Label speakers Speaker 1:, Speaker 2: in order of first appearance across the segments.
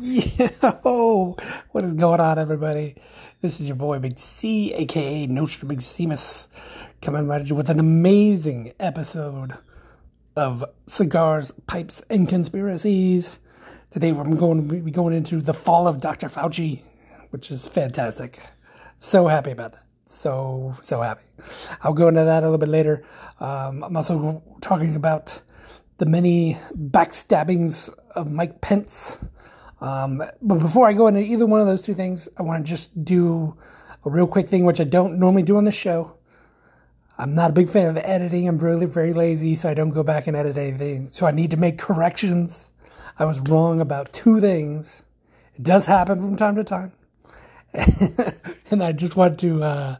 Speaker 1: Yo, what is going on, everybody? This is your boy Big C, aka Nostradamus, coming at you with an amazing episode of cigars, pipes, and conspiracies. Today, we're going to be going into the fall of Dr. Fauci, which is fantastic. So happy about that. So so happy. I'll go into that a little bit later. Um, I'm also talking about the many backstabbings of Mike Pence. Um, but before I go into either one of those two things, I want to just do a real quick thing, which I don't normally do on the show. I'm not a big fan of editing. I'm really very lazy, so I don't go back and edit anything. So I need to make corrections. I was wrong about two things. It does happen from time to time. and I just want to uh,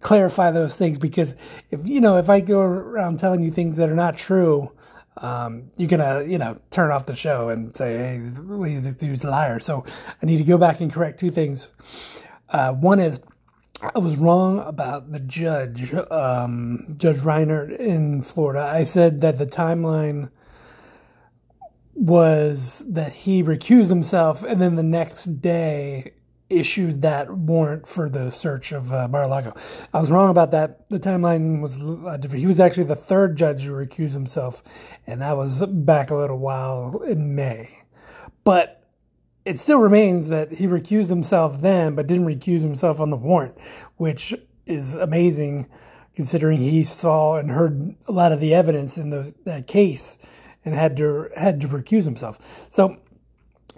Speaker 1: clarify those things because if you know if I go around telling you things that are not true, um, you're gonna, you know, turn off the show and say, "Hey, this dude's a liar." So I need to go back and correct two things. Uh, one is I was wrong about the judge, um, Judge Reinhart in Florida. I said that the timeline was that he recused himself, and then the next day issued that warrant for the search of uh, Mar-a-Lago. I was wrong about that. The timeline was uh, different. He was actually the third judge to recuse himself, and that was back a little while in May. But it still remains that he recused himself then, but didn't recuse himself on the warrant, which is amazing considering he saw and heard a lot of the evidence in the, that case and had to had to recuse himself. So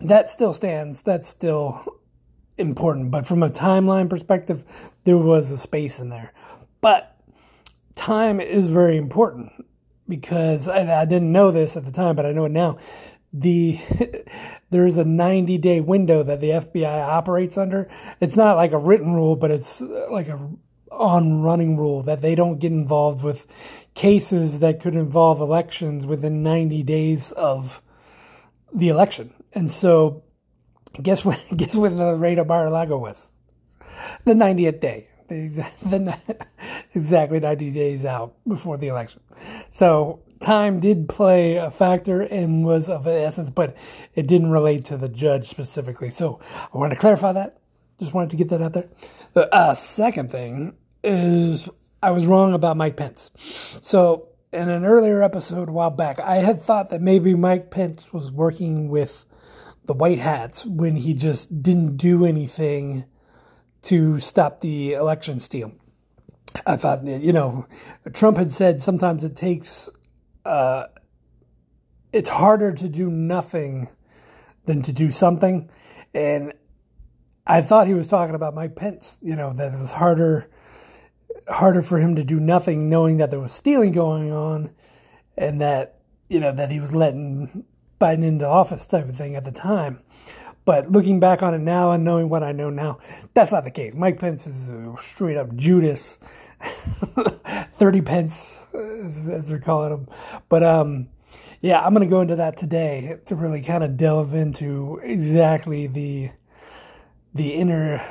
Speaker 1: that still stands. That's still important. But from a timeline perspective, there was a space in there. But time is very important because I, I didn't know this at the time, but I know it now. The there is a 90 day window that the FBI operates under. It's not like a written rule, but it's uh, like a on running rule that they don't get involved with cases that could involve elections within 90 days of the election. And so Guess when? Guess when the raid of Mar-a-Lago was? The 90th day. The, the, exactly 90 days out before the election. So time did play a factor and was of essence, but it didn't relate to the judge specifically. So I wanted to clarify that. Just wanted to get that out there. The uh, second thing is I was wrong about Mike Pence. So in an earlier episode a while back, I had thought that maybe Mike Pence was working with the white hats when he just didn't do anything to stop the election steal. I thought, you know, Trump had said sometimes it takes, uh, it's harder to do nothing than to do something. And I thought he was talking about Mike Pence, you know, that it was harder, harder for him to do nothing knowing that there was stealing going on and that, you know, that he was letting Biden into office type of thing at the time. But looking back on it now and knowing what I know now, that's not the case. Mike Pence is a straight up Judas, 30 pence, as, they're calling him. But um, yeah, I'm going to go into that today to really kind of delve into exactly the the inner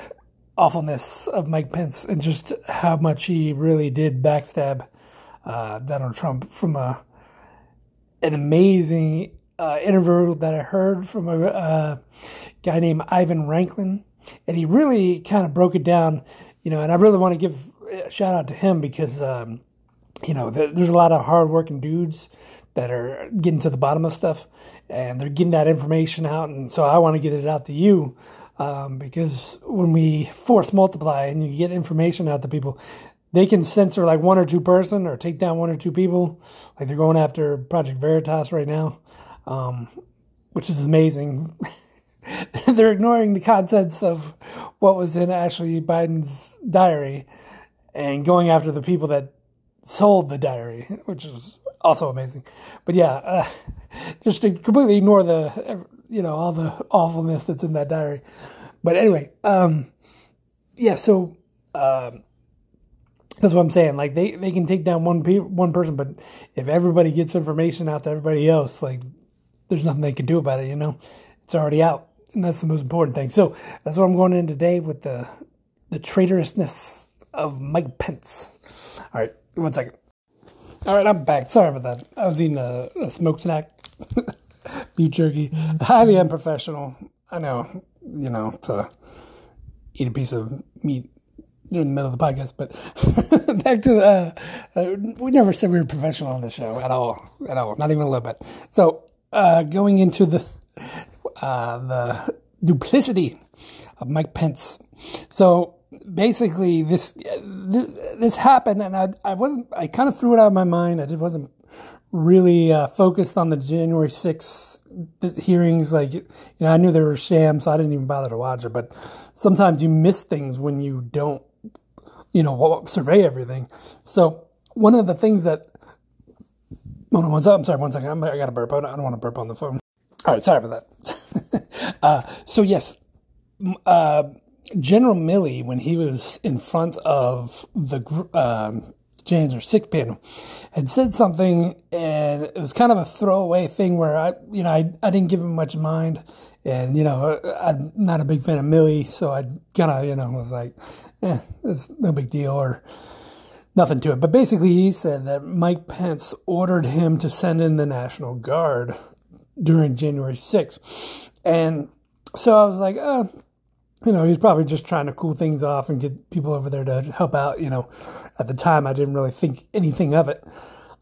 Speaker 1: awfulness of Mike Pence and just how much he really did backstab uh, Donald Trump from a an amazing uh, interview that I heard from a uh, guy named Ivan Raiklin, and he really kind of broke it down, you know. And I really want to give a shout out to him because, um, you know, there's a lot of hardworking dudes that are getting to the bottom of stuff, and they're getting that information out, and so I want to get it out to you. Um, because when we force multiply and you get information out to people, they can censor like one or two person or take down one or two people. Like they're going after Project Veritas right now um, which is amazing. They're ignoring the contents of what was in Ashley Biden's diary and going after the people that sold the diary, which is also amazing. But yeah, uh, just to completely ignore the, you know, all the awfulness that's in that diary. But anyway, um, yeah, so um, that's what I'm saying. Like they, they can take down one pe- one person, but if everybody gets information out to everybody else, like there's nothing they can do about it, you know. It's already out. And that's the most important thing. So that's what I'm going in today with the the traitorousness of Mike Pence. All right, one second. All right, I'm back. Sorry about that. I was eating a, a smoked snack, beef jerky. Highly unprofessional. I know, you know, to eat a piece of meat during the middle of the podcast, but back to the, uh, we never said we were professional on the show at all, at all, not even a little bit. So, uh, going into the, uh, the duplicity of Mike Pence. So basically this, this, this happened and I, I wasn't, I kind of threw it out of my mind. I just wasn't really uh, focused on the January 6th hearings. Like, you know, I knew they were sham, so I didn't even bother to watch it. But sometimes you miss things when you don't, you know, survey everything. So one of the things that, hold one second, I'm sorry, one second. I got to burp. I don't want to burp on the phone. All right, sorry about that. uh, so yes, uh, General Milley, when he was in front of the um, or sick panel, had said something, and it was kind of a throwaway thing where I, you know, I, I didn't give him much mind, and you know, I'm not a big fan of Milley, so I kind of, you know, was like, eh, it's no big deal or nothing to it. But basically, he said that Mike Pence ordered him to send in the National Guard during January 6th, and so I was like, oh, you know, he's probably just trying to cool things off and get people over there to help out. You know, at the time, I didn't really think anything of it.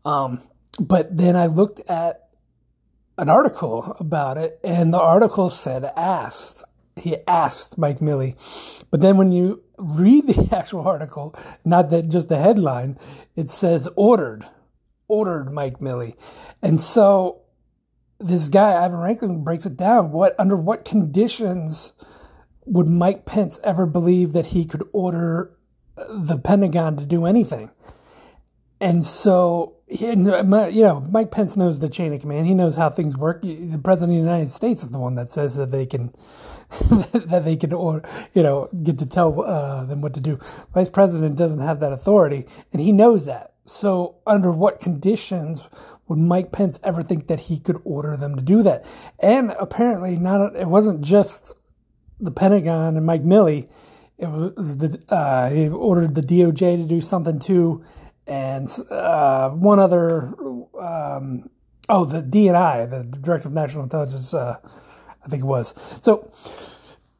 Speaker 1: Um, but then I looked at an article about it, and the article said asked. He asked Mike Milley. But then when you read the actual article, not that just the headline, it says ordered, ordered Mike Milley. And so this guy, Ivan Raiklin, breaks it down. What under what conditions would Mike Pence ever believe that he could order the Pentagon to do anything? And so, uh, you know, Mike Pence knows the chain of command. He knows how things work. The president of the United States is the one that says that they can, that they can, or you know, get to tell uh, them what to do. Vice president doesn't have that authority, and he knows that. So, under what conditions would Mike Pence ever think that he could order them to do that? And apparently, not. It wasn't just the Pentagon and Mike Milley, it was the uh, he ordered the DOJ to do something too, and uh, one other. Um, oh, the DNI, the Director of National Intelligence. I think it was. So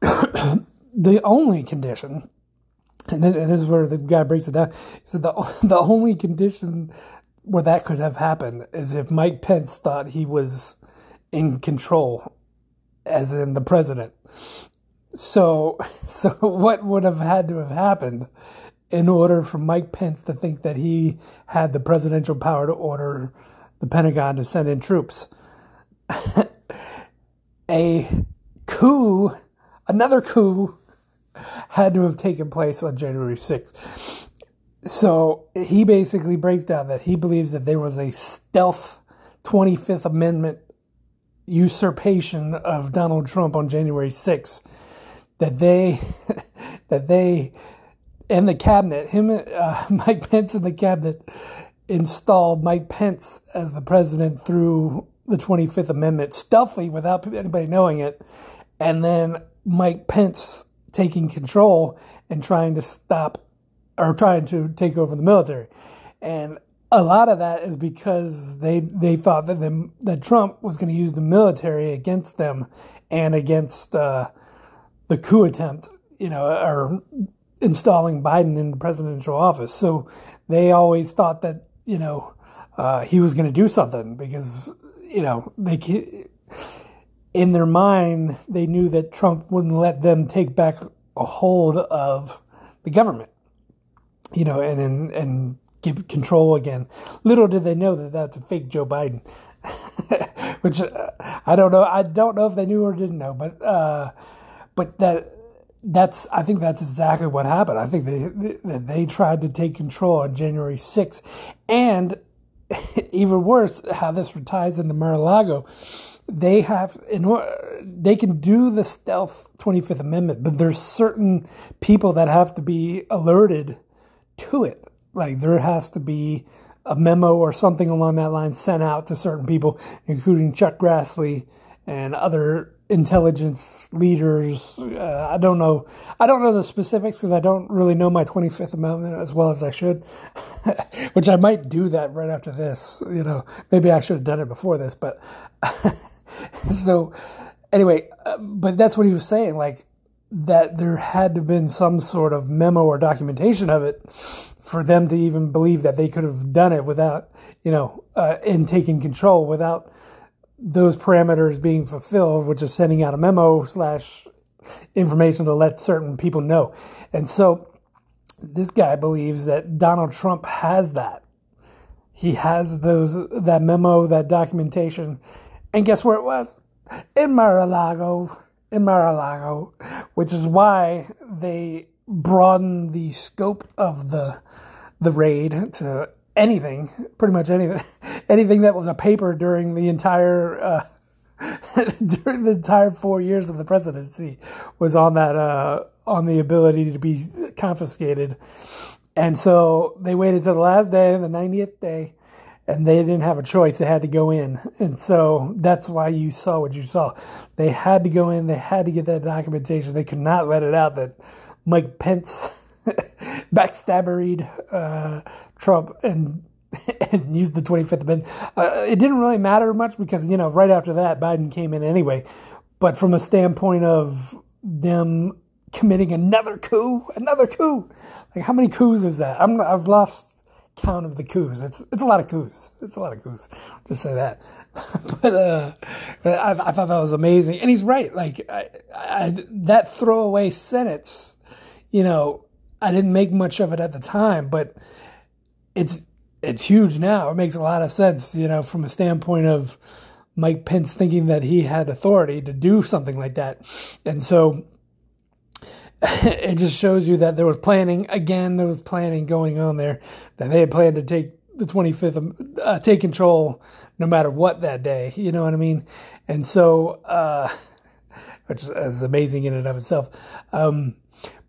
Speaker 1: the only condition, and this is where the guy breaks it down. Said the the only condition where that could have happened is if Mike Pence thought he was in control, as in the president. So, so what would have had to have happened in order for Mike Pence to think that he had the presidential power to order the Pentagon to send in troops? a coup, another coup, had to have taken place on January 6th. So he basically breaks down that he believes that there was a stealth 25th Amendment usurpation of Donald Trump on January 6th that they that they and the cabinet, him, uh, Mike Pence and the cabinet installed Mike Pence as the president through the 25th Amendment, stealthily without anybody knowing it, and then Mike Pence taking control and trying to stop or trying to take over the military. And a lot of that is because they they thought that that Trump was going to use the military against them and against uh, the coup attempt, you know, or installing Biden in the presidential office. So they always thought that, you know, uh, he was going to do something because, you know, they in their mind they knew that Trump wouldn't let them take back a hold of the government, you know, and and and give control again. Little did they know that that's a fake Joe Biden, which uh, I don't know. I don't know if they knew or didn't know, but. Uh, but that that's I think that's exactly what happened. I think they they, they tried to take control on January 6th, and even worse, how this ties into Mar-a-Lago. They have in they can do the stealth 25th Amendment, but there's certain people that have to be alerted to it. Like there has to be a memo or something along that line sent out to certain people, including Chuck Grassley and other intelligence leaders. Uh, I don't know. I don't know the specifics because I don't really know my 25th Amendment as well as I should, which I might do that right after this. You know, maybe I should have done it before this, but so anyway, uh, but that's what he was saying. Like that there had to have been some sort of memo or documentation of it for them to even believe that they could have done it without, you know, uh, in taking control without those parameters being fulfilled, which is sending out a memo slash information to let certain people know. And so this guy believes that Donald Trump has that. He has those that memo, that documentation. And guess where it was? In Mar-a-Lago. In Mar-a-Lago, which is why they broadened the scope of the the raid to anything, pretty much anything, anything that was a paper during the entire uh, during the entire four years of the presidency was on that uh, on the ability to be confiscated, and so they waited till the last day, the 90th day, and they didn't have a choice. They had to go in, and so that's why you saw what you saw. They had to go in. They had to get that documentation. They could not let it out that Mike Pence backstabbered uh, Trump and and used the 25th Amendment. Uh, it didn't really matter much because, you know, right after that, Biden came in anyway. But from a standpoint of them committing another coup, another coup, like how many coups is that? I'm, I've lost count of the coups. It's it's a lot of coups. It's a lot of coups. Just say that. but uh, I, I, thought that was amazing, and he's right. Like I, I, that throwaway sentence, you know, I didn't make much of it at the time, but it's it's huge now. It makes a lot of sense, you know, from a standpoint of Mike Pence thinking that he had authority to do something like that. And so it just shows you that there was planning. Again, there was planning going on there, that they had planned to take the 25th, uh, take control no matter what that day. You know what I mean? And so, uh, which is amazing in and of itself. Um,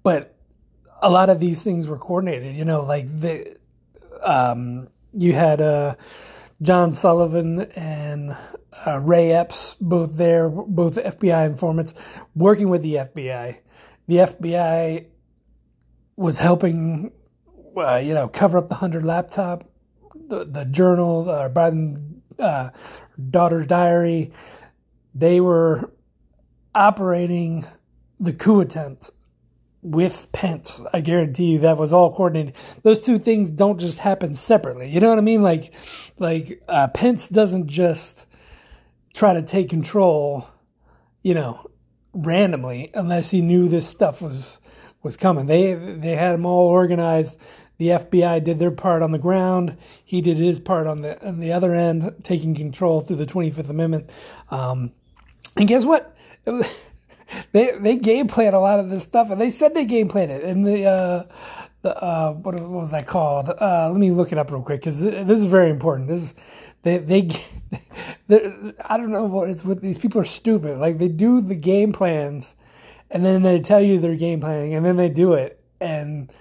Speaker 1: but a lot of these things were coordinated, you know, like the, um, you had uh, John Sullivan and uh, Ray Epps, both there, both FBI informants, working with the FBI. The FBI was helping, uh, you know, cover up the Hunter laptop, the, the journal, uh, Biden uh, daughter's diary. They were operating the coup attempt with Pence. I guarantee you that was all coordinated. Those two things don't just happen separately. You know what I mean? Like, like uh, Pence doesn't just try to take control, you know, randomly unless he knew this stuff was was coming. They they had them all organized. The FBI did their part on the ground. He did his part on the on the other end, taking control through the Twenty Fifth Amendment. Um, and guess what? They they game plan a lot of this stuff, and they said they game planned it. And the uh, the uh, what, what was that called? Uh, let me look it up real quick because this is very important. This is they they, I don't know what it's with these people are stupid. Like they do the game plans, and then they tell you they're game planning, and then they do it, and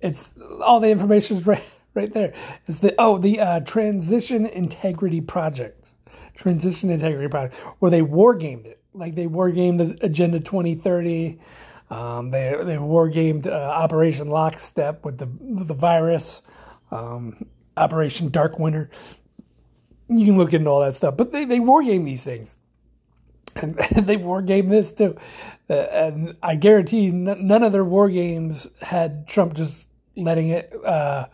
Speaker 1: it's all the information is right right there. It's the oh the uh, transition integrity project, transition integrity project, where they war gamed it like they war gamed the Agenda 2030. Um, they they war gamed uh, Operation Lockstep with the the virus, um, Operation Dark Winter. You can look into all that stuff, but they they war game these things, and, they war game this too. Uh, and I guarantee none of their war games had Trump just letting it uh,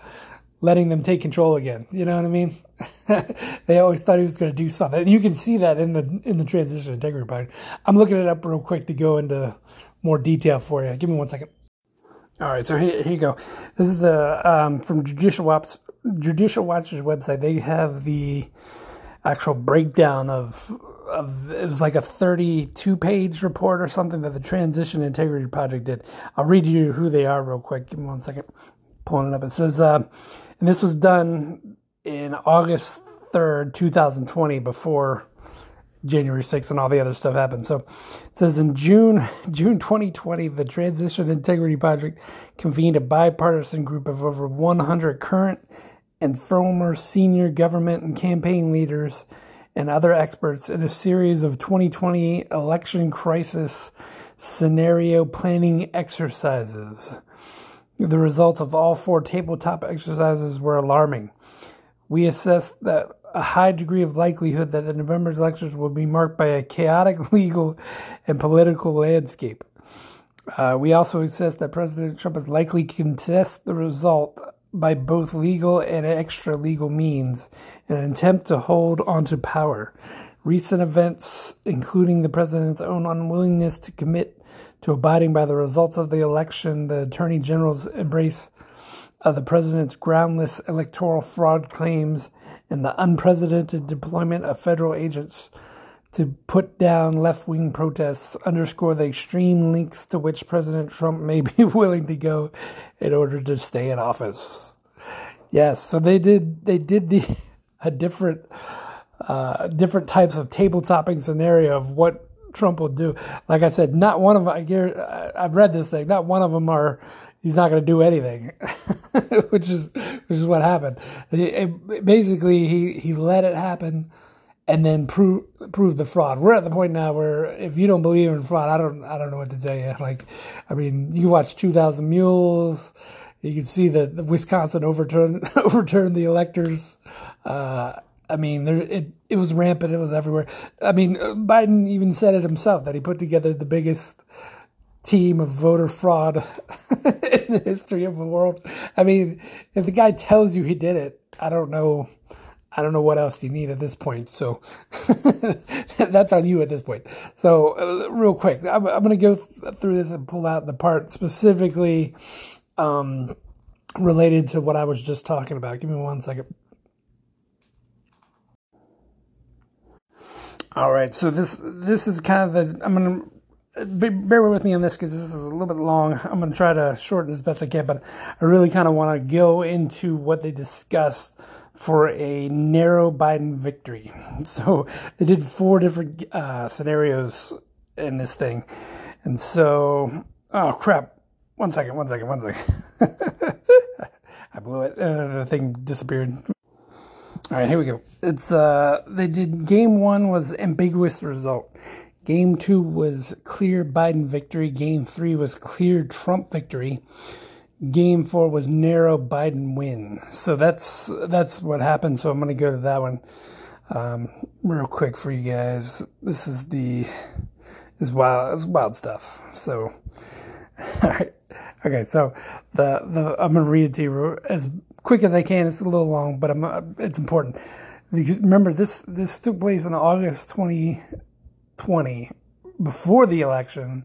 Speaker 1: letting them take control again. You know what I mean? they always thought he was going to do something. And you can see that in the in the transition integrity part. I'm looking it up real quick to go into more detail for you. Give me one second. All right, so here, here you go. This is the um, from Judicial Watch, Judicial Watch's website. They have the actual breakdown of of it was like a 32 page report or something that the Transition Integrity Project did. I'll read you who they are real quick. Give me one second. Pulling it up. It says, uh, and this was done in August 3rd, 2020, before January 6th and all the other stuff happened. So it says in June June 2020, the Transition Integrity Project convened a bipartisan group of over 100 current and former senior government and campaign leaders and other experts in a series of 2020 election crisis scenario planning exercises. The results of all four tabletop exercises were alarming. We assess that a high degree of likelihood that the November's elections will be marked by a chaotic legal and political landscape. Uh, we also assess that President Trump is likely to contest the result by both legal and extra legal means in an attempt to hold onto power. Recent events, including the president's own unwillingness to commit to abiding by the results of the election, the attorney general's embrace of the president's groundless electoral fraud claims, and the unprecedented deployment of federal agents to put down left wing protests underscore the extreme lengths to which President Trump may be willing to go in order to stay in office. Yes, so they did they did the a different uh, different types of table topping scenario of what Trump will do. Like I said, not one of I I've read this thing. Not one of them are he's not going to do anything, which is which is what happened. It, it, basically, he he let it happen and then prove prove the fraud. We're at the point now where if you don't believe in fraud, I don't I don't know what to tell you. Like, I mean, you watch Two Thousand Mules, you can see that Wisconsin overturned overturned the electors. Uh, I mean, there, it it was rampant. It was everywhere. I mean, Biden even said it himself that he put together the biggest team of voter fraud in the history of the world. I mean, if the guy tells you he did it, I don't know I don't know what else you need at this point. So that's on you at this point. So, uh, real quick, I'm, I'm going to go th- through this and pull out the part specifically um, related to what I was just talking about. Give me one second. All right, so this this is kind of the I'm gonna bear with me on this because this is a little bit long. I'm gonna try to shorten as best I can, but I really kind of want to go into what they discussed for a narrow Biden victory. So they did four different uh, scenarios in this thing. And so, oh crap. One second, one second, one second. I blew it. Uh, the thing disappeared. All right, here we go. It's uh, they did game one was ambiguous result. Game two was clear Biden victory. Game three was clear Trump victory game four was narrow Biden win. So that's that's what happened. So I'm going to go to that one um, real quick for you guys. This is the is wild is wild stuff. So all right, okay. So the the I'm going to read it to you as quick as I can. It's a little long, but I'm uh, it's important. Remember this this took place in August 2020 before the election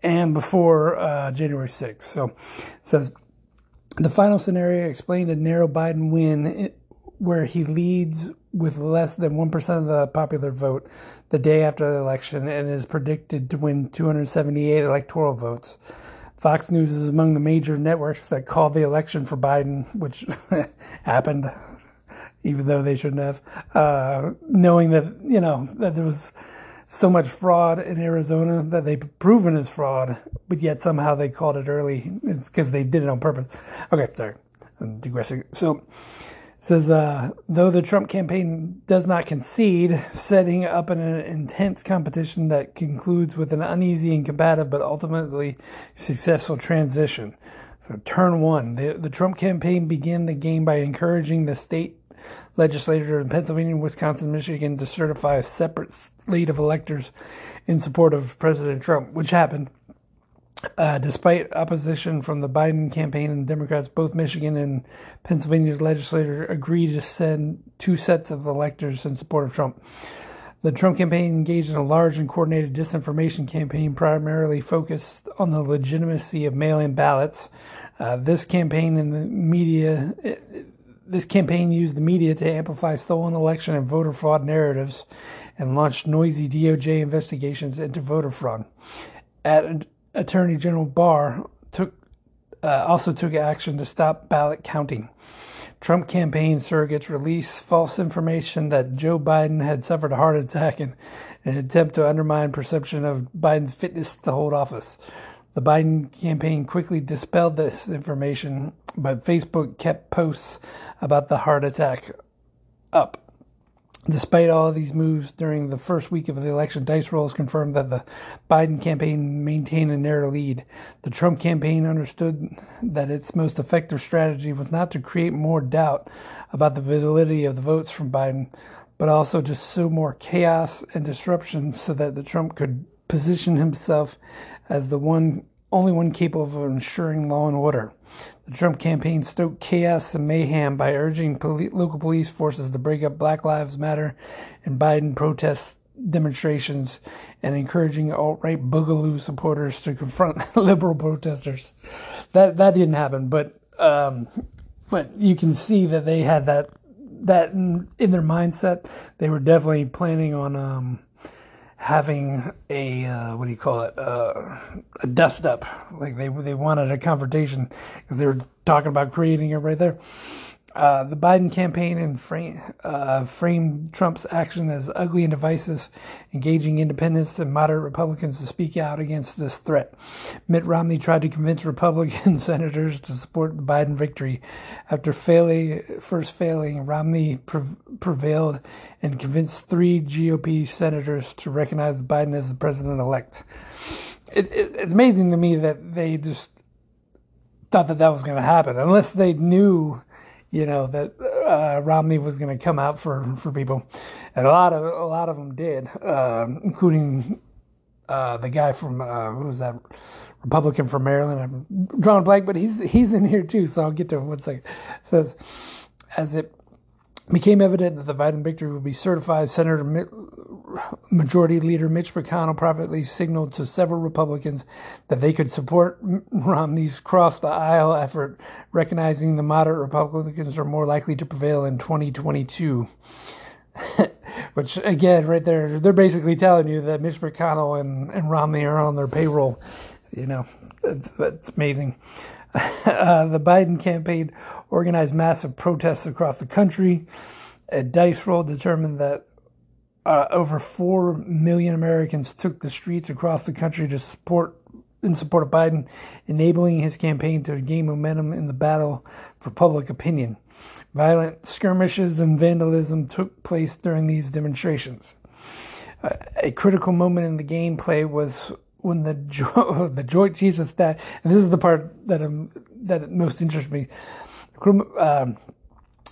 Speaker 1: and before uh, January 6th. So says the final scenario explained a narrow Biden win where he leads with less than 1% of the popular vote the day after the election and is predicted to win 278 electoral votes. Fox News is among the major networks that called the election for Biden, which happened, even though they shouldn't have, uh, knowing that, you know, that there was so much fraud in Arizona that they've proven is fraud, but yet somehow they called it early. It's because they did it on purpose. Okay, sorry, I'm digressing. So says uh, though the Trump campaign does not concede, setting up an, an intense competition that concludes with an uneasy and combative but ultimately successful transition. So turn one, the the Trump campaign began the game by encouraging the state legislature in Pennsylvania, Wisconsin, Michigan to certify a separate slate of electors in support of President Trump, which happened. Uh, despite opposition from the Biden campaign and Democrats, both Michigan and Pennsylvania's legislature agreed to send two sets of electors in support of Trump. The Trump campaign engaged in a large and coordinated disinformation campaign primarily focused on the legitimacy of mail in ballots. Uh, this campaign and the media this campaign used the media to amplify stolen election and voter fraud narratives and launched noisy DOJ investigations into voter fraud. At Attorney General Barr took uh, also took action to stop ballot counting. Trump campaign surrogates released false information that Joe Biden had suffered a heart attack in an attempt to undermine perception of Biden's fitness to hold office. The Biden campaign quickly dispelled this information, but Facebook kept posts about the heart attack up. Despite all these moves during the first week of the election, dice rolls confirmed that the Biden campaign maintained a narrow lead. The Trump campaign understood that its most effective strategy was not to create more doubt about the validity of the votes from Biden, but also to sow more chaos and disruption so that the Trump could position himself as the one only one capable of ensuring law and order. The Trump campaign stoked chaos and mayhem by urging poli- local police forces to break up Black Lives Matter and Biden protest demonstrations and encouraging alt-right boogaloo supporters to confront liberal protesters. That that didn't happen, but um, but you can see that they had that that in, in their mindset. They were definitely planning on um, having a uh, what do you call it? Uh, a dust up. Like they they wanted a confrontation because they were talking about creating it right there uh, the Biden campaign and frame, uh, framed Trump's action as ugly and divisive, engaging independents and moderate Republicans to speak out against this threat. Mitt Romney tried to convince Republican senators to support the Biden victory. After failing, first failing, Romney pre- prevailed and convinced three GOP senators to recognize Biden as the president elect. It, it, it's amazing to me that they just thought that that was going to happen, unless they knew you know that uh, Romney was going to come out for for people, and a lot of a lot of them did, uh, including uh, the guy from uh, who was that Republican from Maryland. I'm drawing blank, but he's he's in here too, so I'll get to him one second. It says as it became evident that the Biden victory would be certified, Senator Majority Leader Mitch McConnell privately signaled to several Republicans that they could support Romney's cross the aisle effort, recognizing the moderate Republicans are more likely to prevail in 2022. Which, again, right there, they're basically telling you that Mitch McConnell and, and Romney are on their payroll. You know, that's, that's amazing. Uh, the Biden campaign organized massive protests across the country. A dice roll determined that uh, over 4 million Americans took the streets across the country to support in support of Biden, enabling his campaign to gain momentum in the battle for public opinion. Violent skirmishes and vandalism took place during these demonstrations. Uh, a critical moment in the gameplay was when the jo- the Joint Chiefs of Staff, and this is the part that um, that most interests me. Um,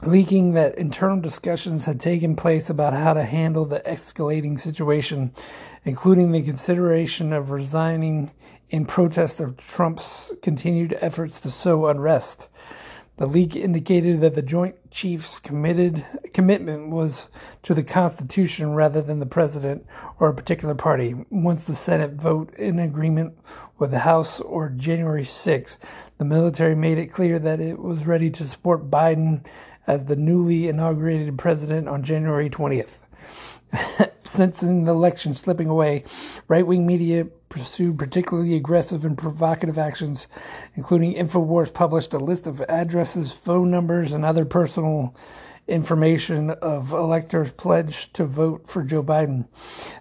Speaker 1: leaking that internal discussions had taken place about how to handle the escalating situation, including the consideration of resigning in protest of Trump's continued efforts to sow unrest. The leak indicated that the Joint Chiefs committed commitment was to the Constitution rather than the president or a particular party. Once the Senate vote in agreement with the House or January 6, the military made it clear that it was ready to support Biden as the newly inaugurated president on January 20th. Since the election slipping away, right wing media pursued particularly aggressive and provocative actions, including InfoWars published a list of addresses, phone numbers, and other personal information of electors pledged to vote for Joe Biden.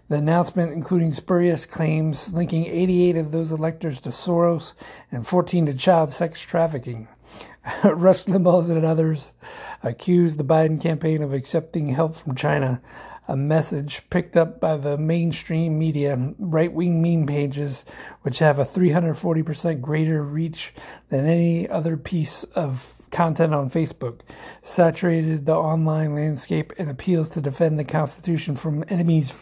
Speaker 1: The announcement, including spurious claims linking 88 of those electors to Soros and 14 to child sex trafficking. Rush Limbaugh and others accused the Biden campaign of accepting help from China, a message picked up by the mainstream media, right wing meme pages, which have a 340% greater reach than any other piece of content on Facebook, saturated the online landscape and appeals to defend the Constitution from enemies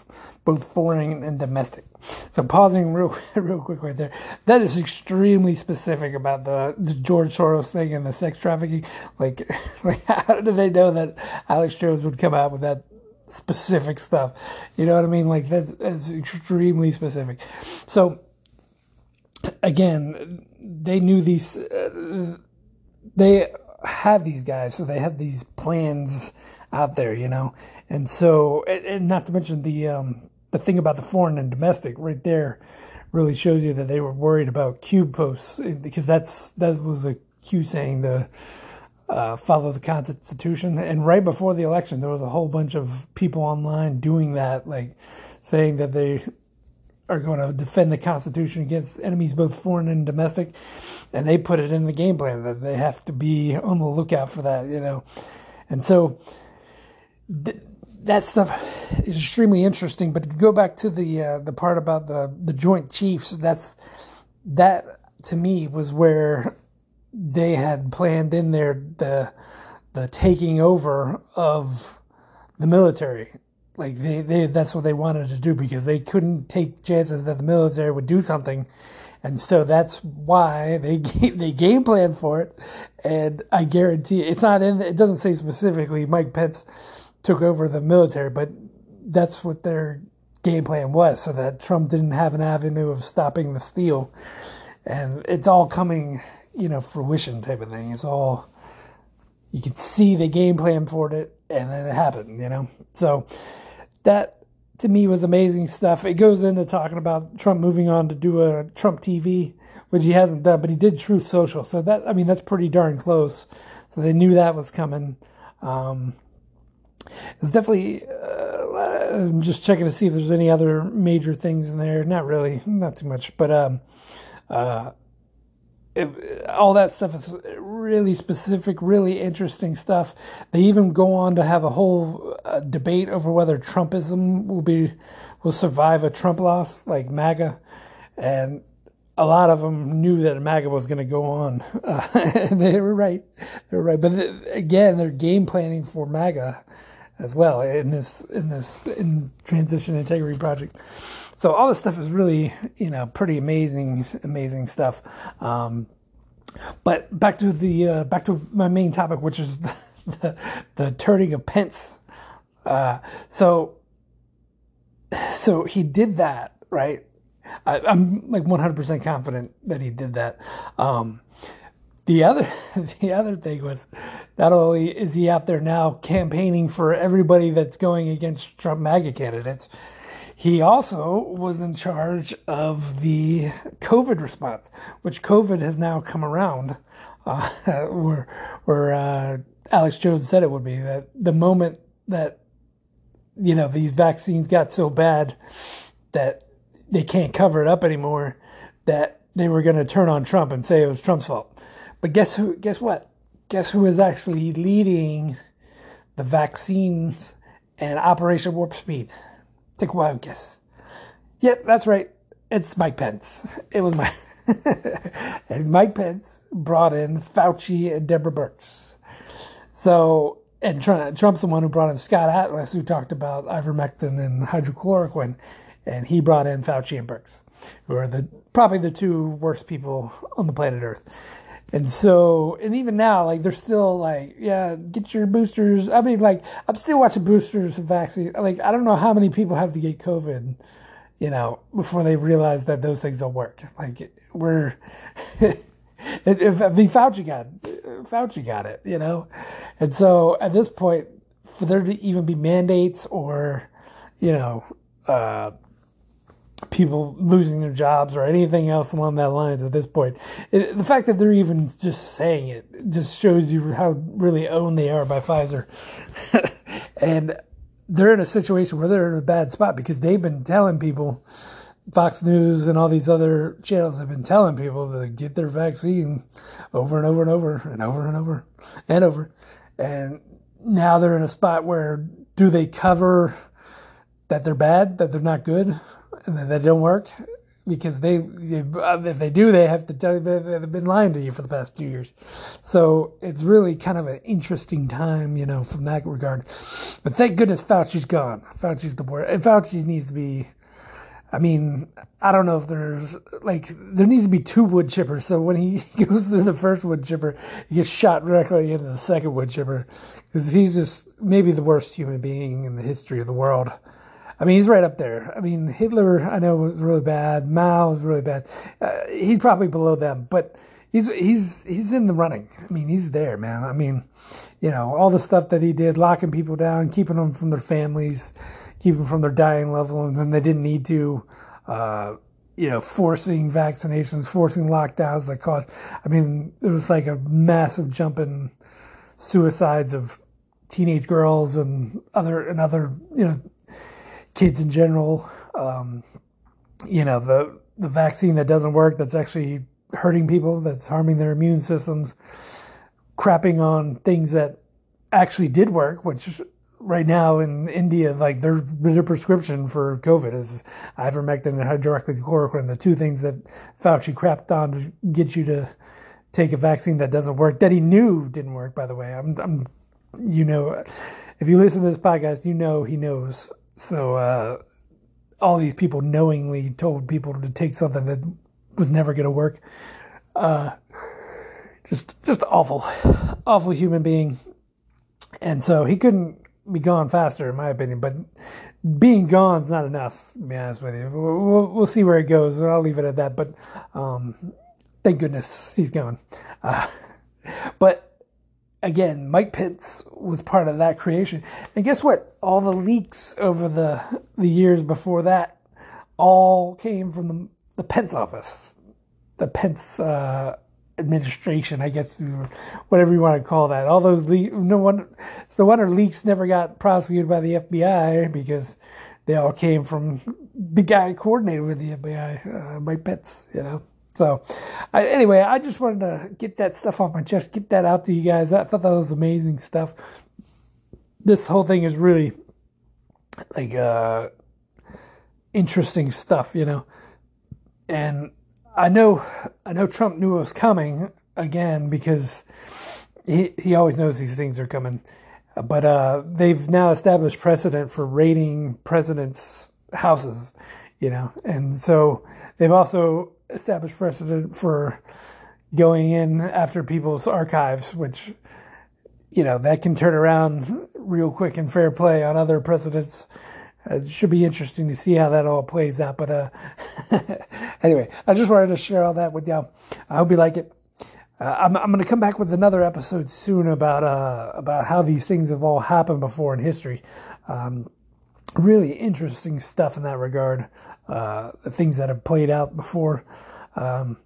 Speaker 1: both foreign and domestic. So pausing real real quick right there. That is extremely specific about the, the George Soros thing and the sex trafficking. Like, like how did they know that Alex Jones would come out with that specific stuff? You know what I mean? Like that's, that's extremely specific. So again, they knew these. Uh, they have these guys, so they have these plans out there, you know. And so, and, not to mention the um, the thing about the foreign and domestic right there really shows you that they were worried about Q posts because that's that was a Q saying the uh, follow the Constitution. And right before the election, there was a whole bunch of people online doing that, like saying that they are going to defend the Constitution against enemies, both foreign and domestic. And they put it in the game plan that they have to be on the lookout for that, you know. And so. Th- that stuff is extremely interesting. But to go back to the uh, the part about the the Joint Chiefs, that's that to me was where they had planned in there the the taking over of the military. Like they, they that's what they wanted to do because they couldn't take chances that the military would do something. And so that's why they they game plan for it, and I guarantee it's not in. It doesn't say specifically Mike Pence took over the military, but that's what their game plan was, so that Trump didn't have an avenue of stopping the steal. And it's all coming, you know, fruition type of thing. It's all you could see the game plan for it, and then it happened, you know. So that to me was amazing stuff. It goes into talking about Trump moving on to do a Trump TV, which he hasn't done, but he did Truth Social. So that I mean that's pretty darn close. So they knew that was coming. Um, it's definitely. Uh, I'm just checking to see if there's any other major things in there. Not really, not too much, but um, uh, it, all that stuff is really specific, really interesting stuff. They even go on to have a whole uh, debate over whether Trumpism will be will survive a Trump loss, like MAGA, and a lot of them knew that MAGA was going to go on. Uh, they were right. They were right. But again, they're game planning for MAGA as well in this in this in transition integrity project. So all this stuff is really you know pretty amazing amazing stuff. Um, but back to the uh, back to my main topic, which is the the, the turning of Pence. Uh, so so he did that right. I, am like 100% confident that he did that. Um, the other the other thing was not only is he out there now campaigning for everybody that's going against Trump MAGA candidates, he also was in charge of the COVID response, which COVID has now come around, uh, where where uh, Alex Jones said it would be that the moment that you know these vaccines got so bad that they can't cover it up anymore, that they were going to turn on Trump and say it was Trump's fault. But guess who? Guess what? Guess who is actually leading the vaccines and Operation Warp Speed? Take a wild guess. Yeah, that's right. It's Mike Pence. It was my and Mike Pence brought in Fauci and Deborah Birx. So and Trump, Trump's the one who brought in Scott Atlas, who talked about ivermectin and hydrochloroquine, and he brought in Fauci and Birx, who are the probably the two worst people on the planet Earth. And so, and even now, like they're still like, yeah, get your boosters. I mean, like I'm still watching boosters of vaccine. Like I don't know how many people have to get COVID, you know, before they realize that those things don't work. Like we're, if I mean Fauci got, Fauci got it, you know, and so at this point, for there to even be mandates or, you know, uh, people losing their jobs or anything else along that lines at this point. It, the fact that they're even just saying it just shows you how really owned they are by Pfizer. and they're in a situation where they're in a bad spot because they've been telling people, Fox News and all these other channels have been telling people to get their vaccine over and over and over and over and over and over. And now they're in a spot where do they cover that they're bad, that they're not good, and that don't work because they uh, if they do they have to tell you they've been lying to you for the past two years. So it's really kind of an interesting time you know from that regard. But thank goodness fauci's gone. Fauci's the word and fauci needs to be i mean i don't know if there's like there needs to be two wood chippers. So when he goes through the first wood chipper he gets shot directly into the second wood chipper because he's just maybe the worst human being in the history of the world I mean, he's right up there. I mean, Hitler, I know was really bad. Mao was really bad. Uh, he's probably below them, but he's he's he's in the running. I mean, he's there, man. I mean, you know, all the stuff that he did, locking people down, keeping them from their families, keeping them from their dying level, and then they didn't need to. Uh, you know, forcing vaccinations, forcing lockdowns that caused. I mean, it was like a massive jump in suicides of teenage girls and other and other you know kids in general. Um, you know, the the vaccine that doesn't work, that's actually hurting people, that's harming their immune systems, crapping on things that actually did work, which right now in India, like their their prescription for COVID is ivermectin and hydroxychloroquine, the two things that Fauci crapped on to get you to take a vaccine that doesn't work, that he knew didn't work. By the way, I'm, I'm you know, if you listen to this podcast, you know he knows. So uh, all these people knowingly told people to take something that was never going to work. Uh, just just awful, awful human being. And so he couldn't be gone faster, in my opinion. But being gone is not enough. To be honest with you, we'll, we'll see where it goes. I'll leave it at that. But um, thank goodness he's gone. Uh, but again, Mike Pence was part of that creation. And guess what? All the leaks over the the years before that all came from the the Pence office, the Pence uh, administration, I guess, whatever you want to call that. All those leaks, no one, the wonder leaks never got prosecuted by the FBI because they all came from the guy coordinated with the FBI, uh, Mike Pence, you know. So, I, anyway, I just wanted to get that stuff off my chest, get that out to you guys. I thought that was amazing stuff. This whole thing is really like uh, interesting stuff, you know. And I know, I know Trump knew it was coming again because he he always knows these things are coming. But uh, they've now established precedent for raiding presidents' houses, you know, and so they've also established precedent for going in after people's archives, which you know that can turn around real quick and fair play on other presidents it should be interesting to see how that all plays out. But uh, anyway, I just wanted to share all that with y'all. I hope you like it. Uh, I'm, I'm going to come back with another episode soon about uh, about how these things have all happened before in history. Um, really interesting stuff in that regard. Uh, the things that have played out before. Um,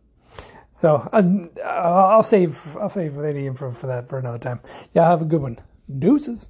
Speaker 1: so I'll save I'll save any info for that for another time. Y'all have a good one. Deuces.